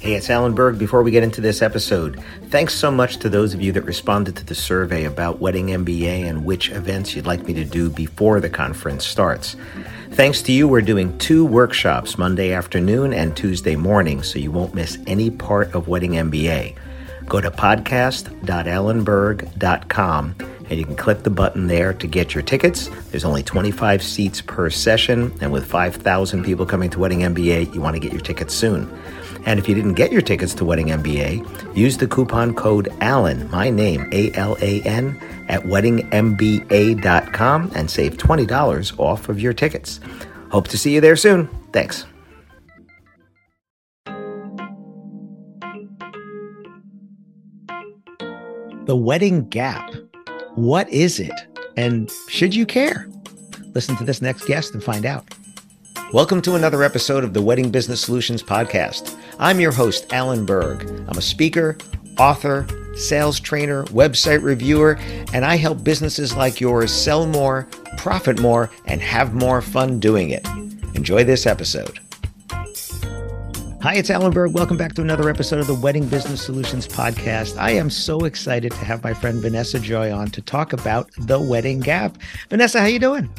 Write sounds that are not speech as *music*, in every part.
Hey, it's Alan Berg. Before we get into this episode, thanks so much to those of you that responded to the survey about Wedding MBA and which events you'd like me to do before the conference starts. Thanks to you, we're doing two workshops Monday afternoon and Tuesday morning, so you won't miss any part of Wedding MBA. Go to podcast.alanberg.com and you can click the button there to get your tickets. There's only 25 seats per session, and with 5,000 people coming to Wedding MBA, you want to get your tickets soon. And if you didn't get your tickets to Wedding MBA, use the coupon code ALAN, my name, A L A N, at weddingmba.com and save $20 off of your tickets. Hope to see you there soon. Thanks. The Wedding Gap. What is it? And should you care? Listen to this next guest and find out. Welcome to another episode of the Wedding Business Solutions Podcast. I'm your host, Alan Berg. I'm a speaker, author, sales trainer, website reviewer, and I help businesses like yours sell more, profit more, and have more fun doing it. Enjoy this episode. Hi, it's Alan Berg. Welcome back to another episode of the Wedding Business Solutions Podcast. I am so excited to have my friend Vanessa Joy on to talk about the wedding gap. Vanessa, how are you doing?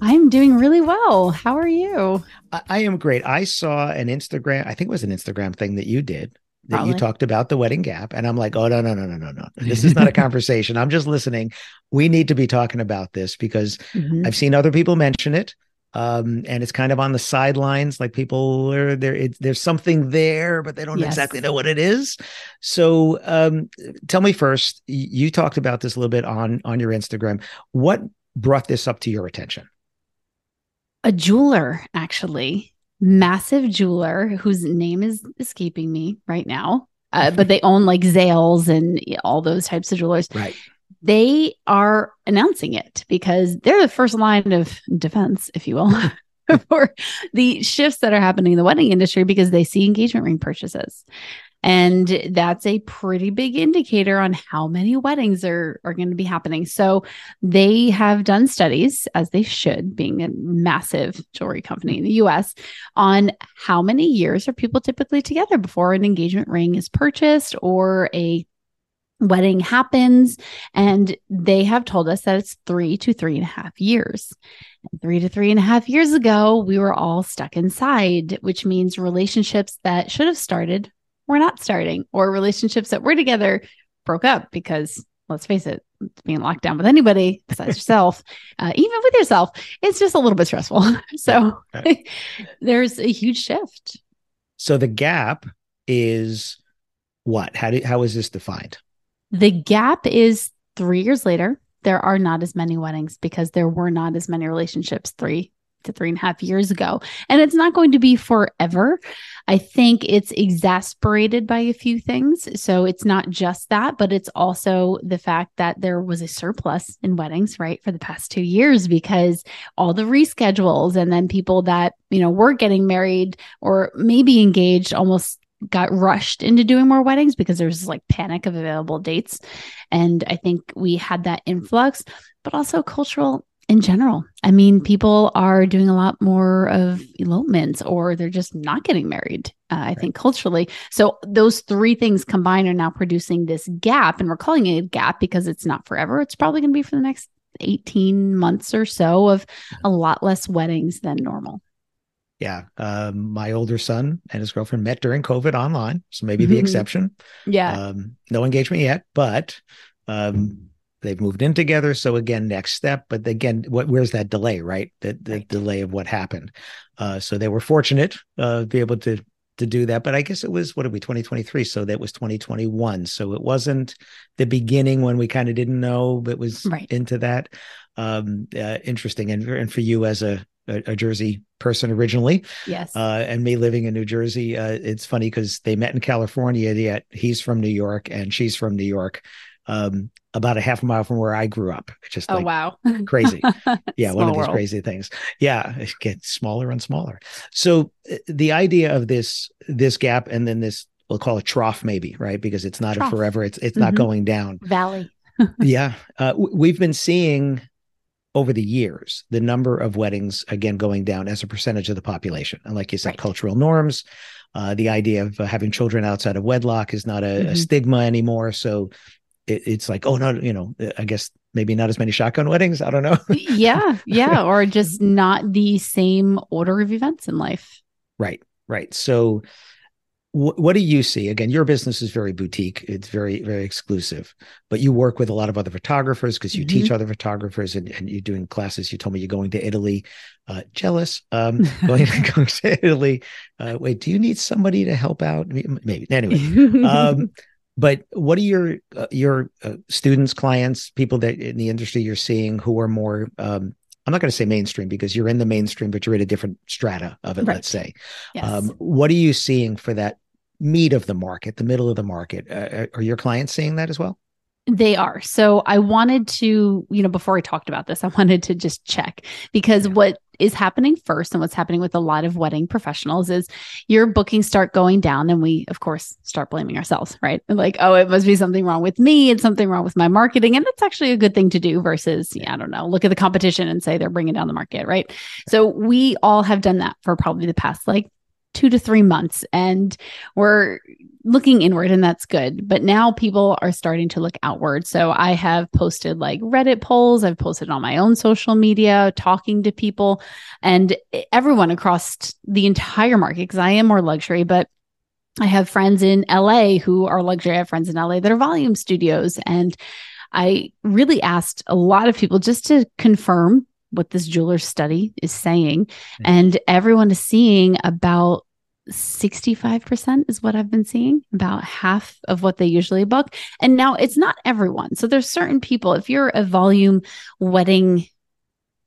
I'm doing really well. How are you? I, I am great. I saw an Instagram, I think it was an Instagram thing that you did that Probably. you talked about the wedding gap. And I'm like, oh, no, no, no, no, no, no. *laughs* This is not a conversation. I'm just listening. We need to be talking about this because mm-hmm. I've seen other people mention it. Um, and it's kind of on the sidelines, like people are there. It, there's something there, but they don't yes. exactly know what it is. So, um, tell me first. You talked about this a little bit on on your Instagram. What brought this up to your attention? A jeweler, actually, massive jeweler whose name is escaping me right now. Uh, but they own like Zales and all those types of jewelers. Right. They are announcing it because they're the first line of defense, if you will, *laughs* *laughs* for the shifts that are happening in the wedding industry because they see engagement ring purchases. And that's a pretty big indicator on how many weddings are, are going to be happening. So they have done studies, as they should, being a massive jewelry company in the US, on how many years are people typically together before an engagement ring is purchased or a wedding happens. And they have told us that it's three to three and a half years. Three to three and a half years ago, we were all stuck inside, which means relationships that should have started we're not starting, or relationships that were together broke up because let's face it, being locked down with anybody besides *laughs* yourself, uh, even with yourself, it's just a little bit stressful. *laughs* so *laughs* there's a huge shift. So the gap is what? How do how is this defined? The gap is three years later. There are not as many weddings because there were not as many relationships three to three and a half years ago. And it's not going to be forever. I think it's exasperated by a few things. So it's not just that, but it's also the fact that there was a surplus in weddings, right, for the past two years because all the reschedules and then people that, you know, were getting married or maybe engaged almost got rushed into doing more weddings because there was like panic of available dates. And I think we had that influx, but also cultural in general. I mean, people are doing a lot more of elopements or they're just not getting married, uh, I right. think, culturally. So, those three things combined are now producing this gap. And we're calling it a gap because it's not forever. It's probably going to be for the next 18 months or so of a lot less weddings than normal. Yeah. Um, my older son and his girlfriend met during COVID online. So, maybe the mm-hmm. exception. Yeah. Um, no engagement yet, but. Um, they've moved in together so again next step but again what where's that delay right the, the right. delay of what happened uh, so they were fortunate uh, to be able to to do that but i guess it was what are we 2023 so that was 2021 so it wasn't the beginning when we kind of didn't know but was right. into that um uh, interesting and, and for you as a a, a Jersey person originally. Yes. Uh, and me living in New Jersey, uh, it's funny because they met in California, yet he's from New York and she's from New York um, about a half a mile from where I grew up. It's just oh like wow, crazy. *laughs* Yeah, one of these world. crazy things. Yeah, it gets smaller and smaller. So uh, the idea of this this gap and then this we'll call it trough maybe right because it's not trough. a forever. It's it's mm-hmm. not going down. Valley. *laughs* yeah, uh, we've been seeing over the years the number of weddings again going down as a percentage of the population and like you said right. cultural norms Uh, the idea of uh, having children outside of wedlock is not a, mm-hmm. a stigma anymore. So it, it's like, oh no, you know, I guess maybe not as many shotgun *laughs* weddings. I don't know. yeah, yeah, *laughs* or just not the same order of events in life. Right, right. So what do you see again your business is very boutique it's very very exclusive but you work with a lot of other photographers because you mm-hmm. teach other photographers and, and you're doing classes you told me you're going to italy uh, jealous um, *laughs* going, going, to italy uh, wait do you need somebody to help out maybe anyway um, but what are your uh, your uh, students clients people that in the industry you're seeing who are more um, I'm not going to say mainstream because you're in the mainstream, but you're in a different strata of it, right. let's say. Yes. Um, what are you seeing for that meat of the market, the middle of the market? Uh, uh are your clients seeing that as well? They are. So I wanted to, you know, before I talked about this, I wanted to just check because yeah. what is happening first and what's happening with a lot of wedding professionals is your bookings start going down and we of course start blaming ourselves right? Like oh it must be something wrong with me it's something wrong with my marketing. And that's actually a good thing to do versus yeah, i don't know look at the competition and say they're bringing down the market right. So we all have done that for probably the past like two to three months and we're looking inward and that's good but now people are starting to look outward so i have posted like reddit polls i've posted on my own social media talking to people and everyone across the entire market because i am more luxury but i have friends in la who are luxury i have friends in la that are volume studios and i really asked a lot of people just to confirm what this jeweler study is saying. Mm-hmm. And everyone is seeing about 65% is what I've been seeing, about half of what they usually book. And now it's not everyone. So there's certain people, if you're a volume wedding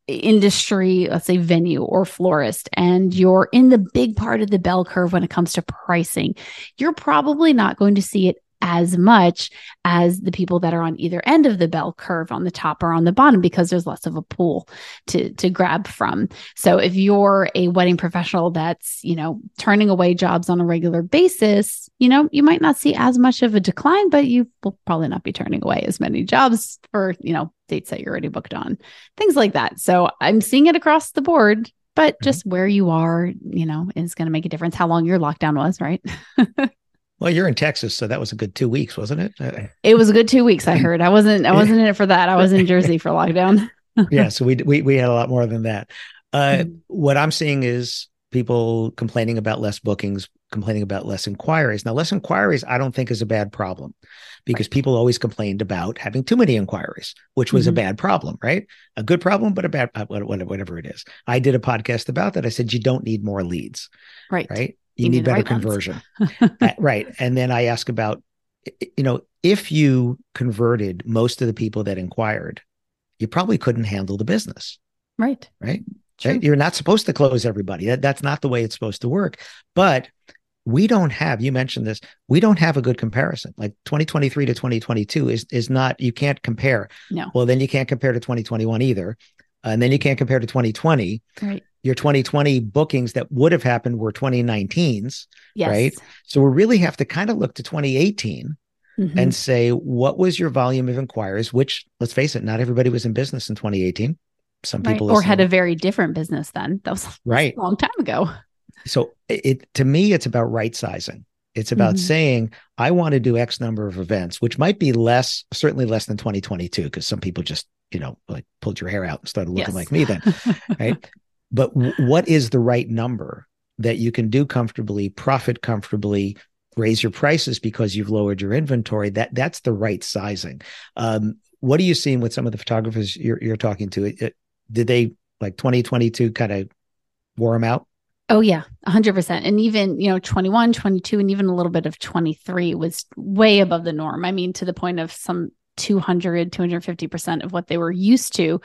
industry, let's say venue or florist, and you're in the big part of the bell curve when it comes to pricing, you're probably not going to see it as much as the people that are on either end of the bell curve on the top or on the bottom because there's less of a pool to to grab from. So if you're a wedding professional that's, you know, turning away jobs on a regular basis, you know, you might not see as much of a decline, but you will probably not be turning away as many jobs for, you know, dates that you're already booked on. Things like that. So I'm seeing it across the board but mm-hmm. just where you are, you know, is going to make a difference. How long your lockdown was, right? *laughs* Well, you're in Texas, so that was a good two weeks, wasn't it? It was a good two weeks. I heard. I wasn't. I wasn't in it for that. I was in Jersey for lockdown. *laughs* yeah, so we we we had a lot more than that. Uh, mm-hmm. What I'm seeing is people complaining about less bookings, complaining about less inquiries. Now, less inquiries, I don't think is a bad problem, because right. people always complained about having too many inquiries, which was mm-hmm. a bad problem, right? A good problem, but a bad uh, whatever it is. I did a podcast about that. I said you don't need more leads, right? Right you, you need, need better conversion. *laughs* uh, right. And then I ask about, you know, if you converted most of the people that inquired, you probably couldn't handle the business. Right. Right. Right. You're not supposed to close everybody. That, that's not the way it's supposed to work. But we don't have, you mentioned this, we don't have a good comparison. Like 2023 to 2022 is is not, you can't compare. No. Well, then you can't compare to 2021 either. and then you can't compare to 2020. Right your 2020 bookings that would have happened were 2019's, yes. right? So we really have to kind of look to 2018 mm-hmm. and say, what was your volume of inquiries? Which, let's face it, not everybody was in business in 2018. Some people right. or had a very different business then. That was *laughs* right a long time ago. So it to me, it's about right sizing. It's about mm-hmm. saying, I want to do X number of events, which might be less, certainly less than 2022, because some people just, you know, like pulled your hair out and started looking yes. like me then. right *laughs* but w- what is the right number that you can do comfortably, profit comfortably, raise your prices because you've lowered your inventory? That that's the right sizing. Um, what are you seeing with some of the photographers you're, you're talking to? It, it, did they like 2022 kind of wore them out? Oh yeah, 100%. And even, you know, 21, 22 and even a little bit of 23 was way above the norm. I mean to the point of some 200, 250% of what they were used to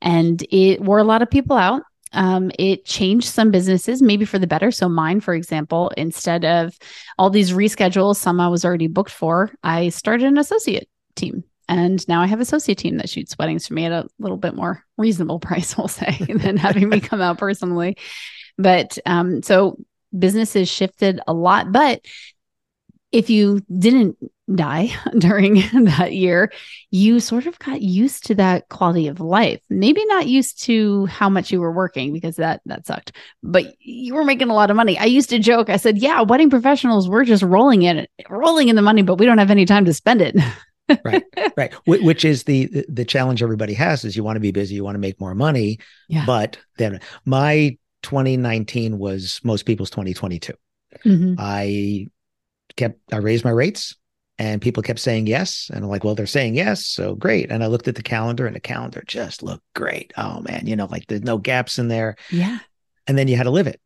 and it wore a lot of people out um, it changed some businesses, maybe for the better. So, mine, for example, instead of all these reschedules, some I was already booked for, I started an associate team. And now I have associate team that shoots weddings for me at a little bit more reasonable *laughs* price, we'll say, *laughs* than having me come out personally. But um, so businesses shifted a lot, but if you didn't die *laughs* during *laughs* that year, you sort of got used to that quality of life. Maybe not used to how much you were working because that that sucked, but you were making a lot of money. I used to joke. I said, "Yeah, wedding professionals, we're just rolling in it, rolling in the money, but we don't have any time to spend it." *laughs* right, right. Which is the the challenge everybody has is you want to be busy, you want to make more money, yeah. but then my 2019 was most people's 2022. Mm-hmm. I kept I raised my rates and people kept saying yes. And i'm like well they're saying yes. So great. And i looked at the calendar and the calendar just looked great. Oh man you know like there's no gaps in there. Yeah. And then you had to live it.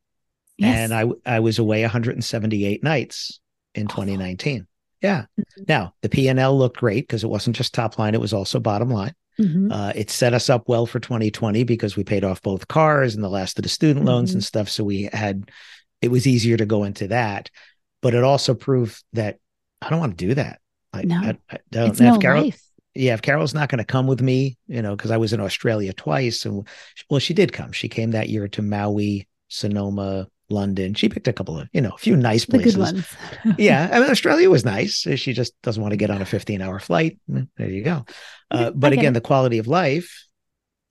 Yes. and i i was away 178 nights in 2019 yeah. Mm-hmm. now the p&l looked great because it wasn't just top line it was also bottom line. Mm-hmm. uh, it set us up well for 2020 because we paid off both cars and the last of the student loans mm-hmm. and stuff. So we had it was easier to go into that but it also proved that I don't want to do that. I, no, I, I don't. It's no Carol, life. Yeah, if Carol's not going to come with me, you know, because I was in Australia twice, and well, she did come. She came that year to Maui, Sonoma, London. She picked a couple of, you know, a few nice places. The good ones. *laughs* yeah, I mean, Australia was nice. She just doesn't want to get on a 15 hour flight. Mm, there you go. Uh, but again, the quality of life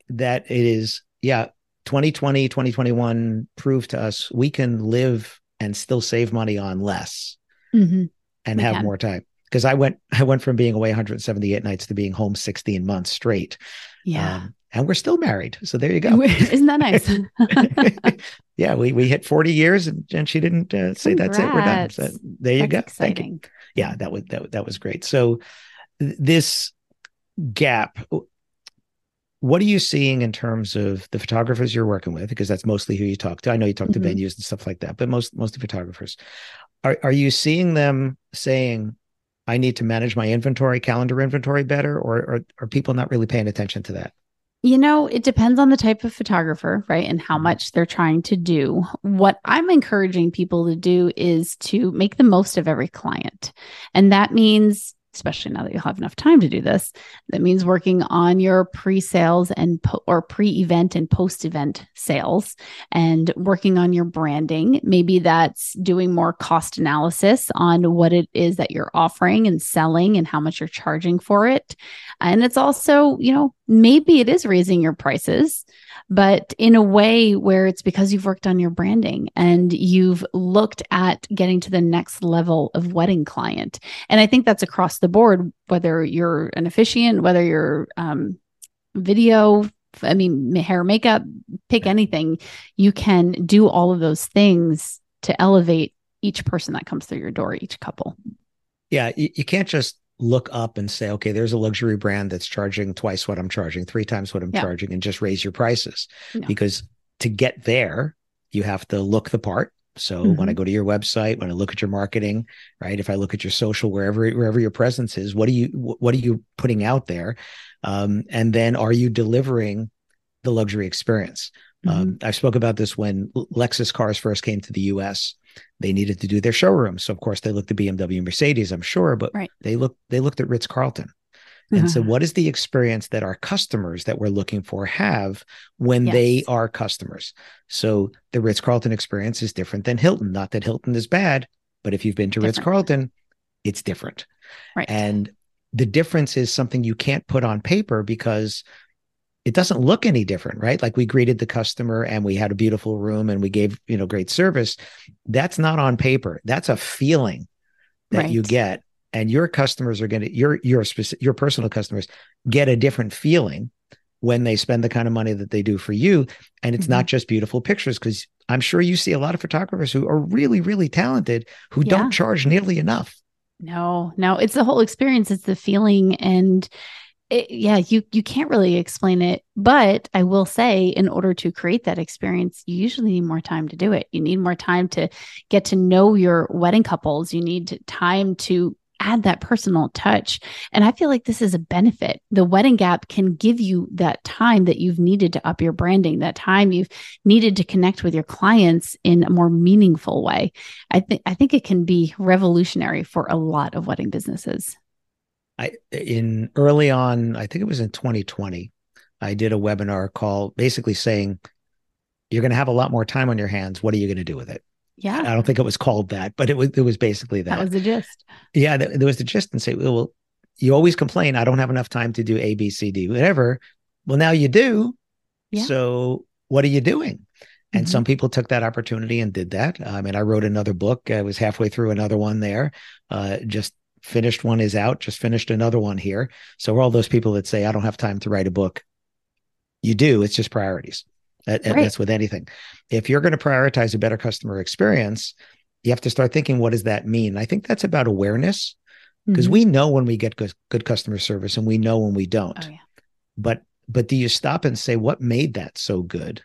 that it is, yeah, 2020, 2021 proved to us we can live and still save money on less mm-hmm. and have can. more time. Because I went, I went from being away 178 nights to being home 16 months straight. Yeah. Um, and we're still married. So there you go. Isn't that nice? *laughs* yeah, we we hit 40 years and, and she didn't uh, say that's it. We're done. So there you that's go. Exciting. You. Yeah, that was that, that was great. So this gap what are you seeing in terms of the photographers you're working with because that's mostly who you talk to i know you talk mm-hmm. to venues and stuff like that but most most of photographers are, are you seeing them saying i need to manage my inventory calendar inventory better or, or are people not really paying attention to that you know, it depends on the type of photographer, right? And how mm-hmm. much they're trying to do. What I'm encouraging people to do is to make the most of every client. And that means especially now that you'll have enough time to do this. That means working on your pre-sales and po- or pre-event and post-event sales and working on your branding. Maybe that's doing more cost analysis on what it is that you're offering and selling and how much you're charging for it. And it's also, you know, maybe it is raising your prices but in a way where it's because you've worked on your branding and you've looked at getting to the next level of wedding client. And I think that's across the board, whether you're an officiant, whether you're um, video, I mean, hair, makeup, pick anything, you can do all of those things to elevate each person that comes through your door, each couple. Yeah, you, you can't just look up and say, okay, there's a luxury brand that's charging twice what I'm charging, three times what I'm yeah. charging, and just raise your prices. No. Because to get there, you have to look the part. So mm-hmm. when I mm-hmm. go to your website, when I look at your marketing, right? If I look at your social, wherever wherever your presence is, what are you what are you putting out there? Um, and then are you delivering the luxury experience? Mm-hmm. Um, I spoke about this when Lexus cars first came to the U.S they needed to do their showroom. So of course they looked at BMW, Mercedes, I'm sure, but right. they looked they looked at Ritz Carlton. And so, uh-huh. what is the experience that our customers that we're looking for have when yes. they are customers? So, the Ritz Carlton experience is different than Hilton. Not that Hilton is bad, but if you've been to Ritz Carlton, it's different. Right. And the difference is something you can't put on paper because it doesn't look any different, right? Like we greeted the customer and we had a beautiful room and we gave, you know, great service. That's not on paper. That's a feeling that right. you get. And your customers are going to your your specific your personal customers get a different feeling when they spend the kind of money that they do for you. And it's mm-hmm. not just beautiful pictures, because I'm sure you see a lot of photographers who are really, really talented who yeah. don't charge nearly enough. No, no, it's the whole experience. It's the feeling and it, yeah, you you can't really explain it, but I will say in order to create that experience, you usually need more time to do it. You need more time to get to know your wedding couples. You need time to add that personal touch. And I feel like this is a benefit. The wedding gap can give you that time that you've needed to up your branding, that time you've needed to connect with your clients in a more meaningful way. I think I think it can be revolutionary for a lot of wedding businesses. I in early on, I think it was in 2020, I did a webinar call basically saying you're going to have a lot more time on your hands. What are you going to do with it? Yeah. I don't think it was called that, but it was it was basically that. That was the gist. Yeah, th- there was the gist and say, well, you always complain, I don't have enough time to do A, B, C, D, whatever. Well, now you do. Yeah. So what are you doing? And Mhm. some people took that opportunity and did that. I mean, I wrote another book. I was halfway through another one there. Uh, just finished one is out. Just finished another one here. So all those people that say I don't have time to write a book, you do. It's just priorities. And Right. That's with anything. If you're going to prioritize a better customer experience, you have to start thinking, what does that mean? I think that's about awareness because Mhm. we know when we get good, good customer service and we know when we don't Oh, yeah. but but do you stop and say what made that so good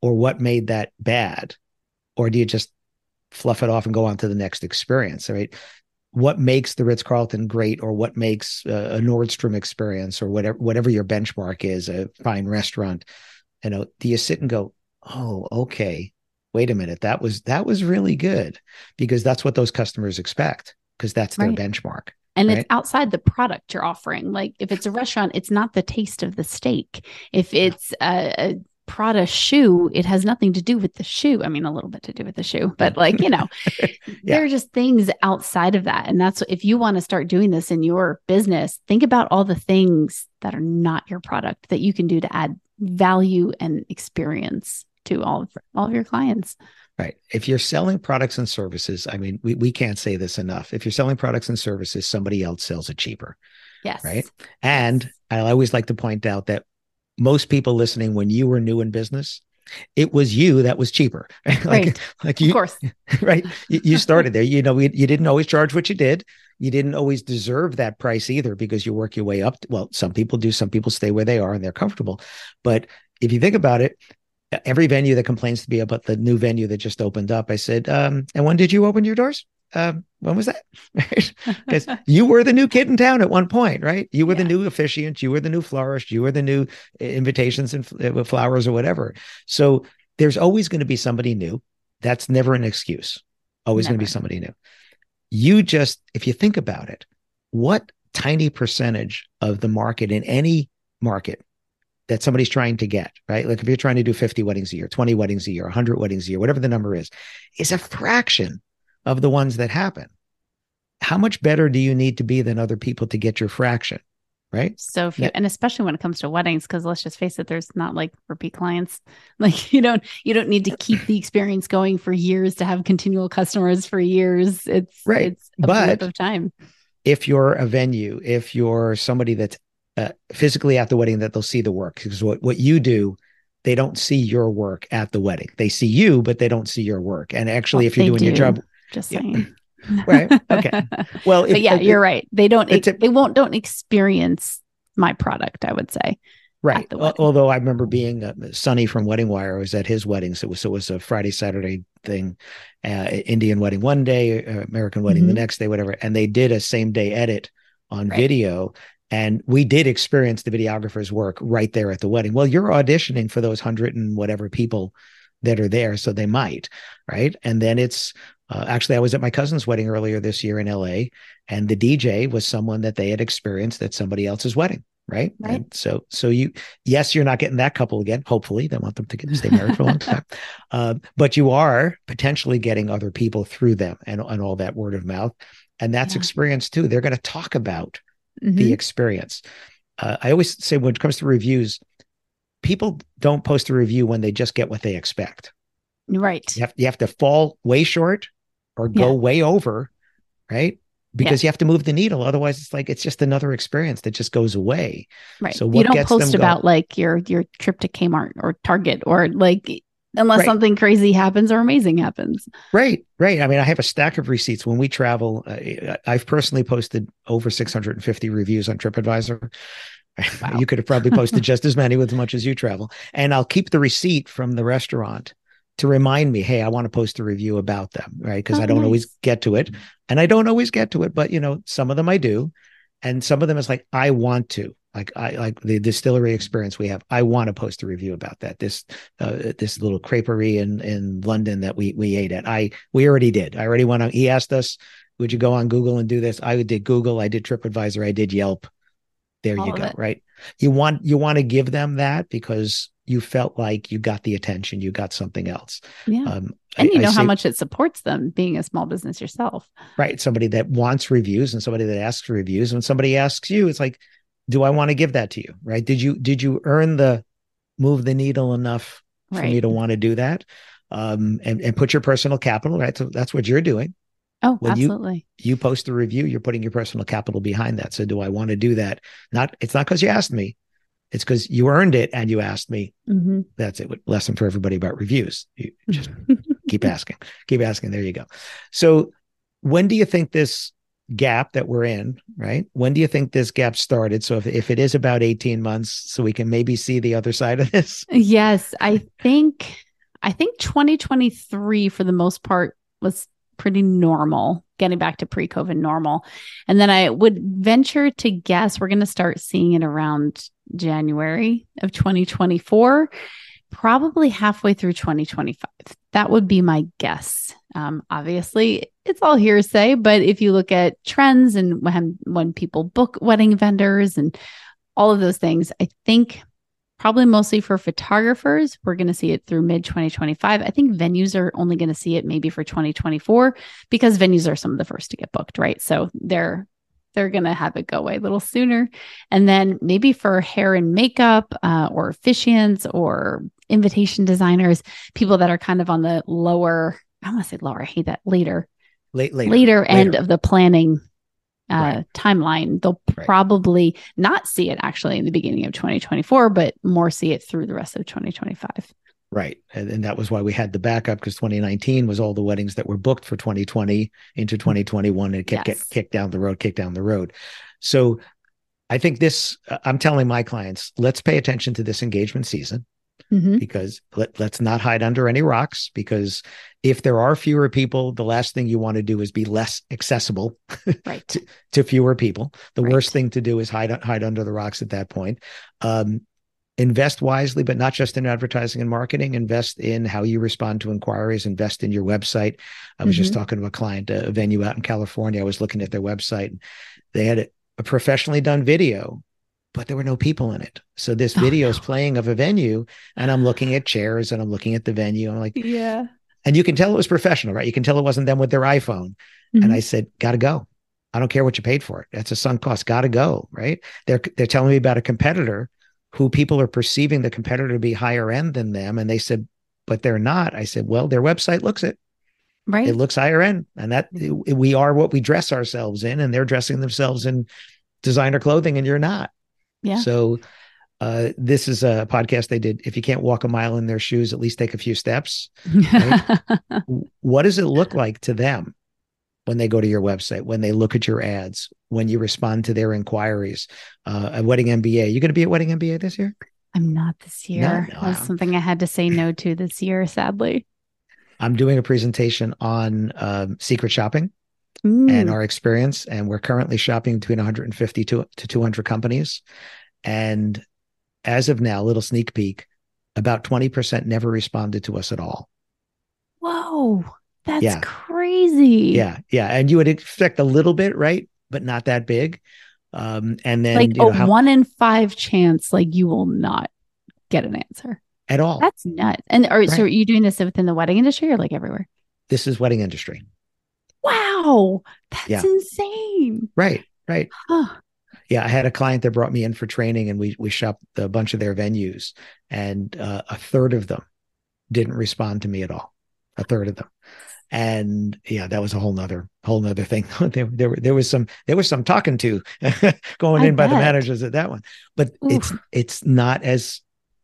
or what made that bad or do you just fluff it off and go on to the next experience right what makes the ritz-carlton great or what makes uh, a nordstrom experience or whatever whatever your benchmark is a fine restaurant you know do you sit and go oh okay wait a minute that was that was really good because that's what those customers expect because that's their benchmark And Right. it's outside the product you're offering. Like if it's a restaurant, it's not the taste of the steak. If it's a, a Prada shoe, it has nothing to do with the shoe. I mean, a little bit to do with the shoe, but like, you know, *laughs* there are just things outside of that. And that's if you want to start doing this in your business, think about all the things that are not your product that you can do to add value and experience to all of all of your clients. Right. If you're selling products and services, I mean, we, we can't say this enough. If you're selling products and services, somebody else sells it cheaper. Yes. Right. And I always like to point out that most people listening, when you were new in business, it was you that was cheaper. *laughs* like, Right. like Of you, course. *laughs* right. You, you started there. You know, you, you didn't always charge what you did. You didn't always deserve that price either because you work your way up. Well, some people do. Some people stay where they are and they're comfortable. But if you think about it, every venue that complains to me about the new venue that just opened up, I said, um, and when did you open your doors? Um, when was that? *laughs* Because you were the new kid in town at one point, right? You were the new officiant, you were the new florist, you were the new uh, invitations and uh, flowers or whatever. So there's always going to be somebody new. That's never an excuse. Always going to be somebody new. You just, if you think about it, what tiny percentage of the market in any market that somebody's trying to get, right? Like if you're trying to do 50 weddings a year, 20 weddings a year, 100 weddings a year, whatever the number is, is a fraction of the ones that happen. How much better do you need to be than other people to get your fraction, right? So if you Yeah. and especially when it comes to weddings, because let's just face it, there's not like repeat clients. *laughs* Like you don't you don't need to keep the experience going for years to have continual customers for years. It's Right. It's a But- of time. If you're a venue, if you're somebody that's uh, physically at the wedding, that they'll see the work because what, what you do, they don't see your work at the wedding. They see you, but they don't see your work. And actually, Well, if you're doing your job, Just Yeah. saying. *laughs* Right. Okay. *laughs* well, if, but yeah, if- you're right. They don't. it's a- they won't. Don't experience my product. I would say. Right. the Although I remember being uh, Sonny from Wedding Wire was at his wedding, so it was, so it was a Friday Saturday thing, uh, Indian wedding one day, uh, American wedding the Mhm. next day, whatever, and they did a same day edit on Right. video, and we did experience the videographer's work right there at the wedding. Well, you're auditioning for those hundred and whatever people that are there, so they might, right? And then it's uh, actually I was at my cousin's wedding earlier this year in L.A. and the DJ was someone that they had experienced at somebody else's wedding. Right. Right. And so, so you, yes, you're not getting that couple again. Hopefully, they want them to get, stay married for a long time. *laughs* Uh, but you are potentially getting other people through them and, and all that word of mouth. And that's Yeah. experience too. They're going to talk about Mhm. the experience. Uh, I always say when it comes to reviews, people don't post a review when they just get what they expect. right. You have, you have to fall way short or go Yeah. way over, right? Because you have to move the needle. Otherwise, it's like it's just another experience that just goes away. Right. So you don't gets post them about like your your trip to Kmart or Target or like unless Right. something crazy happens or amazing happens. Right, right. I mean, I have a stack of receipts when we travel. Uh, I've personally posted over 650 reviews on TripAdvisor. *laughs* Wow. You could have probably posted just as many with as much as you travel. And I'll keep the receipt from the restaurant to remind me, hey, I want to post a review about them, right? Because Oh, I don't always get to it. And I don't always get to it, but you know, some of them I do. And some of them is like, I want to. Like I like the distillery experience we have. I want to post a review about that. This uh, this little creperie in in London that we we ate at. I we already did. I already went on. He asked us, "Would you go on Google and do this?" I did Google. I did TripAdvisor. I did Yelp. There All you go. Right. You want you want to give them that because you felt like you got the attention. You got something else. Yeah. Um, and I- you I know how see- much it supports them being a small business yourself. right somebody that wants reviews and somebody that asks for reviews when somebody asks you it's like do i want to give that to you right did you did you earn the move the needle enough for me to want to do that um and, and put your personal capital right so that's what you're doing Oh, when you- absolutely. you post the review you're putting your personal capital behind that so do i want to do that not it's not because you asked me it's because you earned it and you asked me. Mhm. that's it. Lesson for everybody about reviews. You *laughs* just keep asking keep asking. There you go. So when do you think this gap that we're in right? When do you think this gap started? So if, if it is about 18 months so we can maybe see the other side of this. Yes, I think I think 2023 for the most part was pretty normal, getting back to pre-COVID normal. And then I would venture to guess we're going to start seeing it around January of 2024, probably halfway through 2025. That would be my guess. Um, obviously, it's all hearsay, but if you look at trends and when when people book wedding vendors and all of those things, I think probably mostly for photographers. We're going to see it through mid 2025. I think venues are only going to see it maybe for 2024 because venues are some of the first to get booked, right? So they're they're going to have it go away a little sooner. And then maybe for hair and makeup uh, or officiants or invitation designers, people that are kind of on the lower, I want to say lower, I hate that later, late later, later, end later. of the planning uh, Right. timeline. They'll Right. probably not see it actually in the beginning of 2024, but more see it through the rest of 2025. right and, and that was why we had the backup because 2019 was all the weddings that were booked for 2020 into 2021 and kept Yes. get kicked down the road kicked down the road so i think this uh, i'm telling my clients let's pay attention to this engagement season Mhm. because let, let's not hide under any rocks because if there are fewer people the last thing you want to do is be less accessible *laughs* Right. to fewer people the Right. worst thing to do is hide hide under the rocks at that point um, invest wisely but not just in advertising and marketing invest in how you respond to inquiries invest in your website i was just Mhm. talking to a client a venue out in california i was looking at their website and they had a professionally done video but there were no people in it so this Oh, video is playing of a venue and i'm looking at chairs and i'm looking at the venue i'm like Yeah. and you can tell it was professional right you can tell it wasn't them with their iphone Mhm. and I said, "Got to go. I don't care what you paid for it. That's a sunk cost. Got to go." Right? They're they're telling me about a competitor who people are perceiving the competitor to be higher end than them, and they said, "But they're not." I said, "Well, their website looks it. right. It looks higher end, and that we are what we dress ourselves in, and they're dressing themselves in designer clothing, and you're not." Yeah. So. Uh, this is a podcast they did. If you can't walk a mile in their shoes, at least take a few steps *laughs* what does it look like to them when they go to your website when they look at your ads when you respond to their inquiries uh, at wedding mba you going to be at wedding mba this year I'm not this year. no, That's I'm- something I had to say no to this year, sadly. i'm doing a presentation on um, secret shopping Mm. and our experience and we're currently shopping between 150 to, to 200 companies and as of now little sneak peek about 20% never responded to us at all Whoa. That's Yeah. crazy. yeah yeah and you would expect a little bit right but not that big um, and then Like you know a how, one in five chance, like you will not get an answer. at all That's nuts. And are, so are you doing this within the wedding industry or like everywhere? this is wedding industry Wow. That's Yeah. insane. right right Huh. yeah i had a client that brought me in for training and we we shopped a bunch of their venues and uh, a third of them didn't respond to me at all a third of them and yeah that was a whole nother whole nother thing *laughs* there, there, there was some there was some talking to *laughs* going I in by the managers at that one but it's it's not as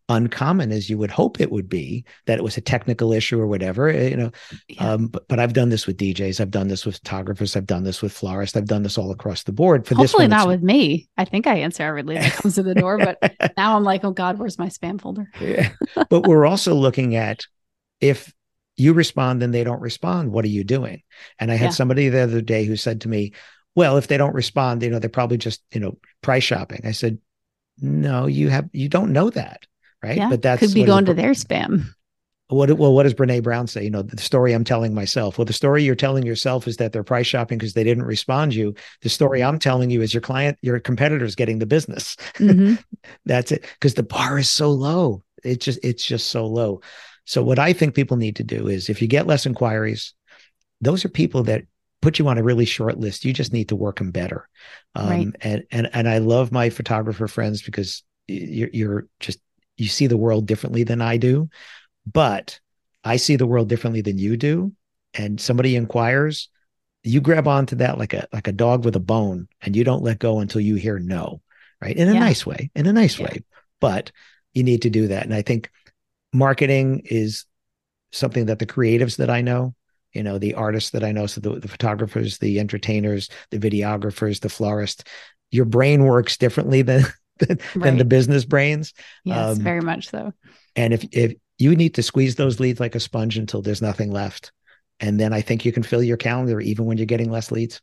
uncommon as you would hope it would be that it was a technical issue or whatever eh, you know Yeah. um but, but i've done this with djs i've done this with photographers i've done this with florists i've done this all across the board for this Hopefully one not with me. I think I answer everything that comes to the door, but *laughs* now I'm like, oh God, where's my spam folder? Yeah. *laughs* but we're also looking at if you respond and they don't respond, what are you doing? And I had Yeah. somebody the other day who said to me, well, if they don't respond, you know, they're probably just, you know, price shopping. I said, no, you have, you don't know that. Right. Yeah. But that could be going to their spam. what, well, what does Brene Brown say? You know, the story I'm telling myself. Well, the story you're telling yourself is that they're price shopping because they didn't respond to you. The story I'm telling you is your client, your competitor's getting the business. Mhm. *laughs* That's it. Because the bar is so low. It's just it's just so low. So what I think people need to do is if you get less inquiries, those are people that put you on a really short list. You just need to work them better. Um, Right. and, and, and I love my photographer friends because you're, you're just, you see the world differently than I do, but I see the world differently than you do. And somebody inquires, you grab onto that like a, like a dog with a bone and you don't let go until you hear no, right? In a Yeah. nice way, in a nice Yeah. way, but you need to do that. And I think marketing is something that the creatives that I know, you know, the artists that I know, so the, the photographers, the entertainers, the videographers, the florist, your brain works differently than than, *laughs* than the business brains. Yes, Um, very much so. And if if you need to squeeze those leads like a sponge until there's nothing left, and then I think you can fill your calendar even when you're getting less leads.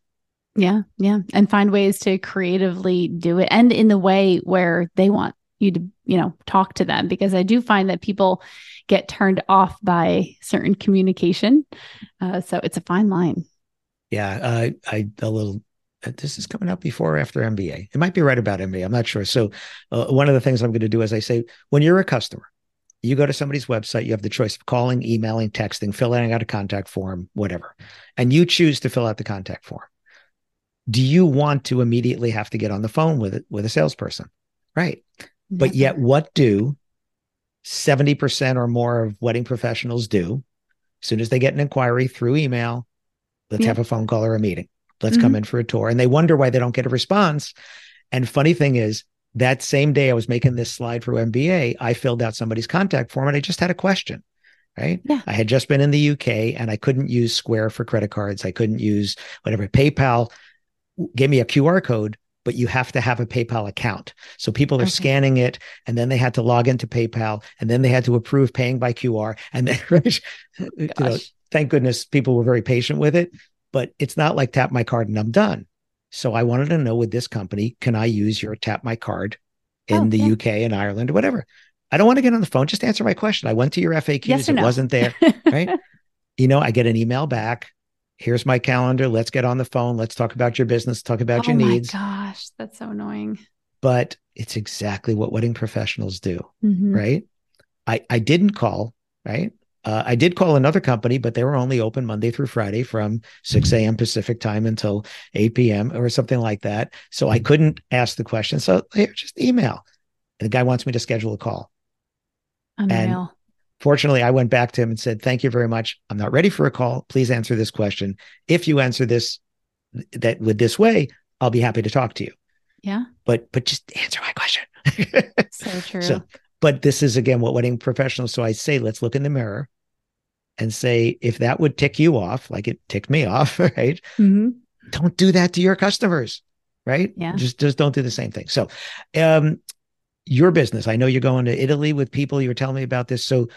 Yeah, yeah. And find ways to creatively do it and in the way where they want you to, you know, talk to them because I do find that people get turned off by certain communication. Uh, so it's a fine line. Yeah, uh, I a little. Uh, This is coming up before or after MBA. It might be right about MBA. I'm not sure. So, uh, one of the things I'm going to do is I say, when you're a customer, you go to somebody's website, you have the choice of calling, emailing, texting, filling out a contact form, whatever, and you choose to fill out the contact form. Do you want to immediately have to get on the phone with it with a salesperson? Right. But yet, what do 70% or more of wedding professionals do? As soon as they get an inquiry through email, let's Yeah. have a phone call or a meeting. Let's come mm-hmm. in for a tour. And they wonder why they don't get a response. And funny thing is, that same day I was making this slide for MBA, I filled out somebody's contact form and I just had a question. Right. Yeah. I had just been in the UK and I couldn't use Square for credit cards. I couldn't use whatever. PayPal gave me a QR code, but you have to have a PayPal account. So people are Okay. scanning it and then they had to log into PayPal and then they had to approve paying by QR. And then, *laughs* you know, thank goodness people were very patient with it, but it's not like tap my card and I'm done. So I wanted to know with this company, can I use your tap my card in Oh, the yeah. UK and Ireland or whatever? I don't want to get on the phone. Just answer my question. I went to your FAQs. Yes it no? wasn't there. *laughs* right? You know, I get an email back. Here's my calendar. Let's get on the phone. Let's talk about your business, talk about oh your my needs. gosh, that's so annoying. But it's exactly what wedding professionals do, Mhm. right? I, I didn't call, right? Uh, I did call another company, but they were only open Monday through Friday from 6 a.m. Pacific time until 8 p.m. or something like that. So I couldn't ask the question. So just email. And the guy wants me to schedule a call. Unreal. Fortunately, I went back to him and said, Thank you very much. I'm not ready for a call. Please answer this question. If you answer this that with this way, I'll be happy to talk to you. yeah, But but just answer my question. so *laughs* true. so but this is again what wedding professionals. So I say, let's look in the mirror and say, if that would tick you off, like it ticked me *laughs* off, right? Mhm. Don't do that to your customers, right? Yeah. Just just don't do the same thing. So um your business. I know you're going to Italy with people. You were telling me about this. So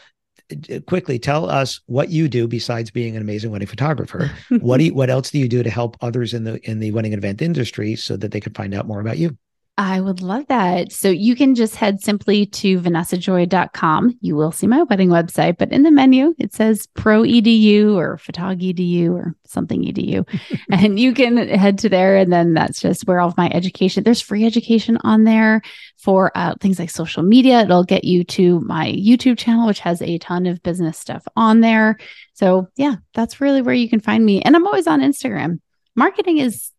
quickly tell us what you do besides being an amazing wedding photographer. *laughs* what do you, what else do you do to help others in the in the wedding event industry so that they can find out more about you? I would love that. So you can just head simply to vanessajoy.com. You will see my wedding website, but in the menu, it says pro edu or photog edu or something edu. *laughs* and you can head to there. And then that's just where all of my education, there's free education on there for uh, things like social media. It'll get you to my YouTube channel, which has a ton of business stuff on there. So yeah, that's really where you can find me. And I'm always on Instagram. Marketing is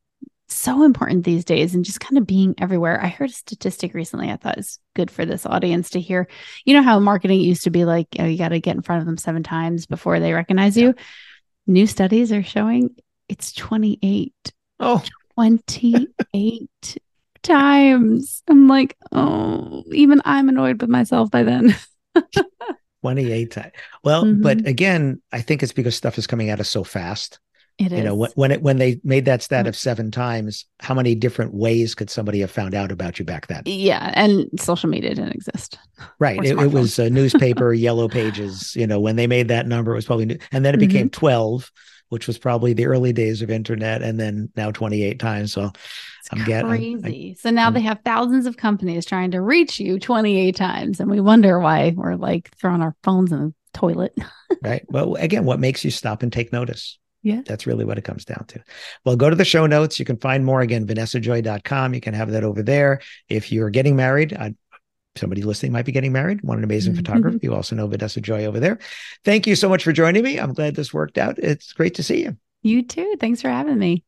so important these days and just kind of being everywhere. I heard a statistic recently I thought is good for this audience to hear. You know how marketing used to be like, oh, you got to get in front of them seven times before they recognize you? New studies are showing it's 28, Oh, 28 times. I'm like, oh, even I'm annoyed with myself by then. *laughs* 28 times. Well, Mhm. but again, I think it's because stuff is coming at us so fast. It is. You know, when when it when they made that stat Mm. of seven times, how many different ways could somebody have found out about you back then? yeah. And social media didn't exist. Right. It, it was a newspaper, *laughs* yellow pages. You know, when they made that number, it was probably new. And then it Mm-hmm. became 12, which was probably the early days of internet. And then now 28 times. So It's I'm get- I'm- I- crazy. so now I'm- they have thousands of companies trying to reach you 28 times. And we wonder why we're like throwing our phones in the toilet. *laughs* right. Well, again, what makes you stop and take notice? Yeah. That's really what it comes down to. Well, go to the show notes. You can find more again, vanessajoy.com. You can have that over there. If you're getting married, I'd somebody listening might be getting married, want an amazing mm-hmm. photographer. You also know Vanessa Joy over there. Thank you so much for joining me. I'm glad this worked out. It's great to see you. You too. Thanks for having me.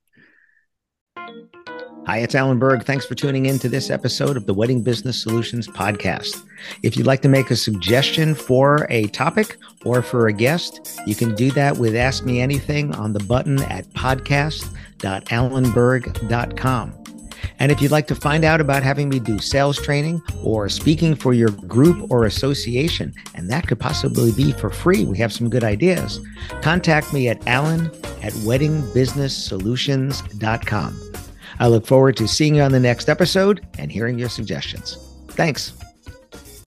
Hi, it's Alan Berg. Thanks for tuning in to this episode of the Wedding Business Solutions Podcast. If you'd like to make a suggestion for a topic or for a guest, you can do that with Ask Me Anything on the button at podcast.alanberg.com. And if you'd like to find out about having me do sales training or speaking for your group or association, and that could possibly be for free, we have some good ideas, contact me at alan at weddingbusinesssolutions.com. I look forward to seeing you on the next episode and hearing your suggestions. Thanks.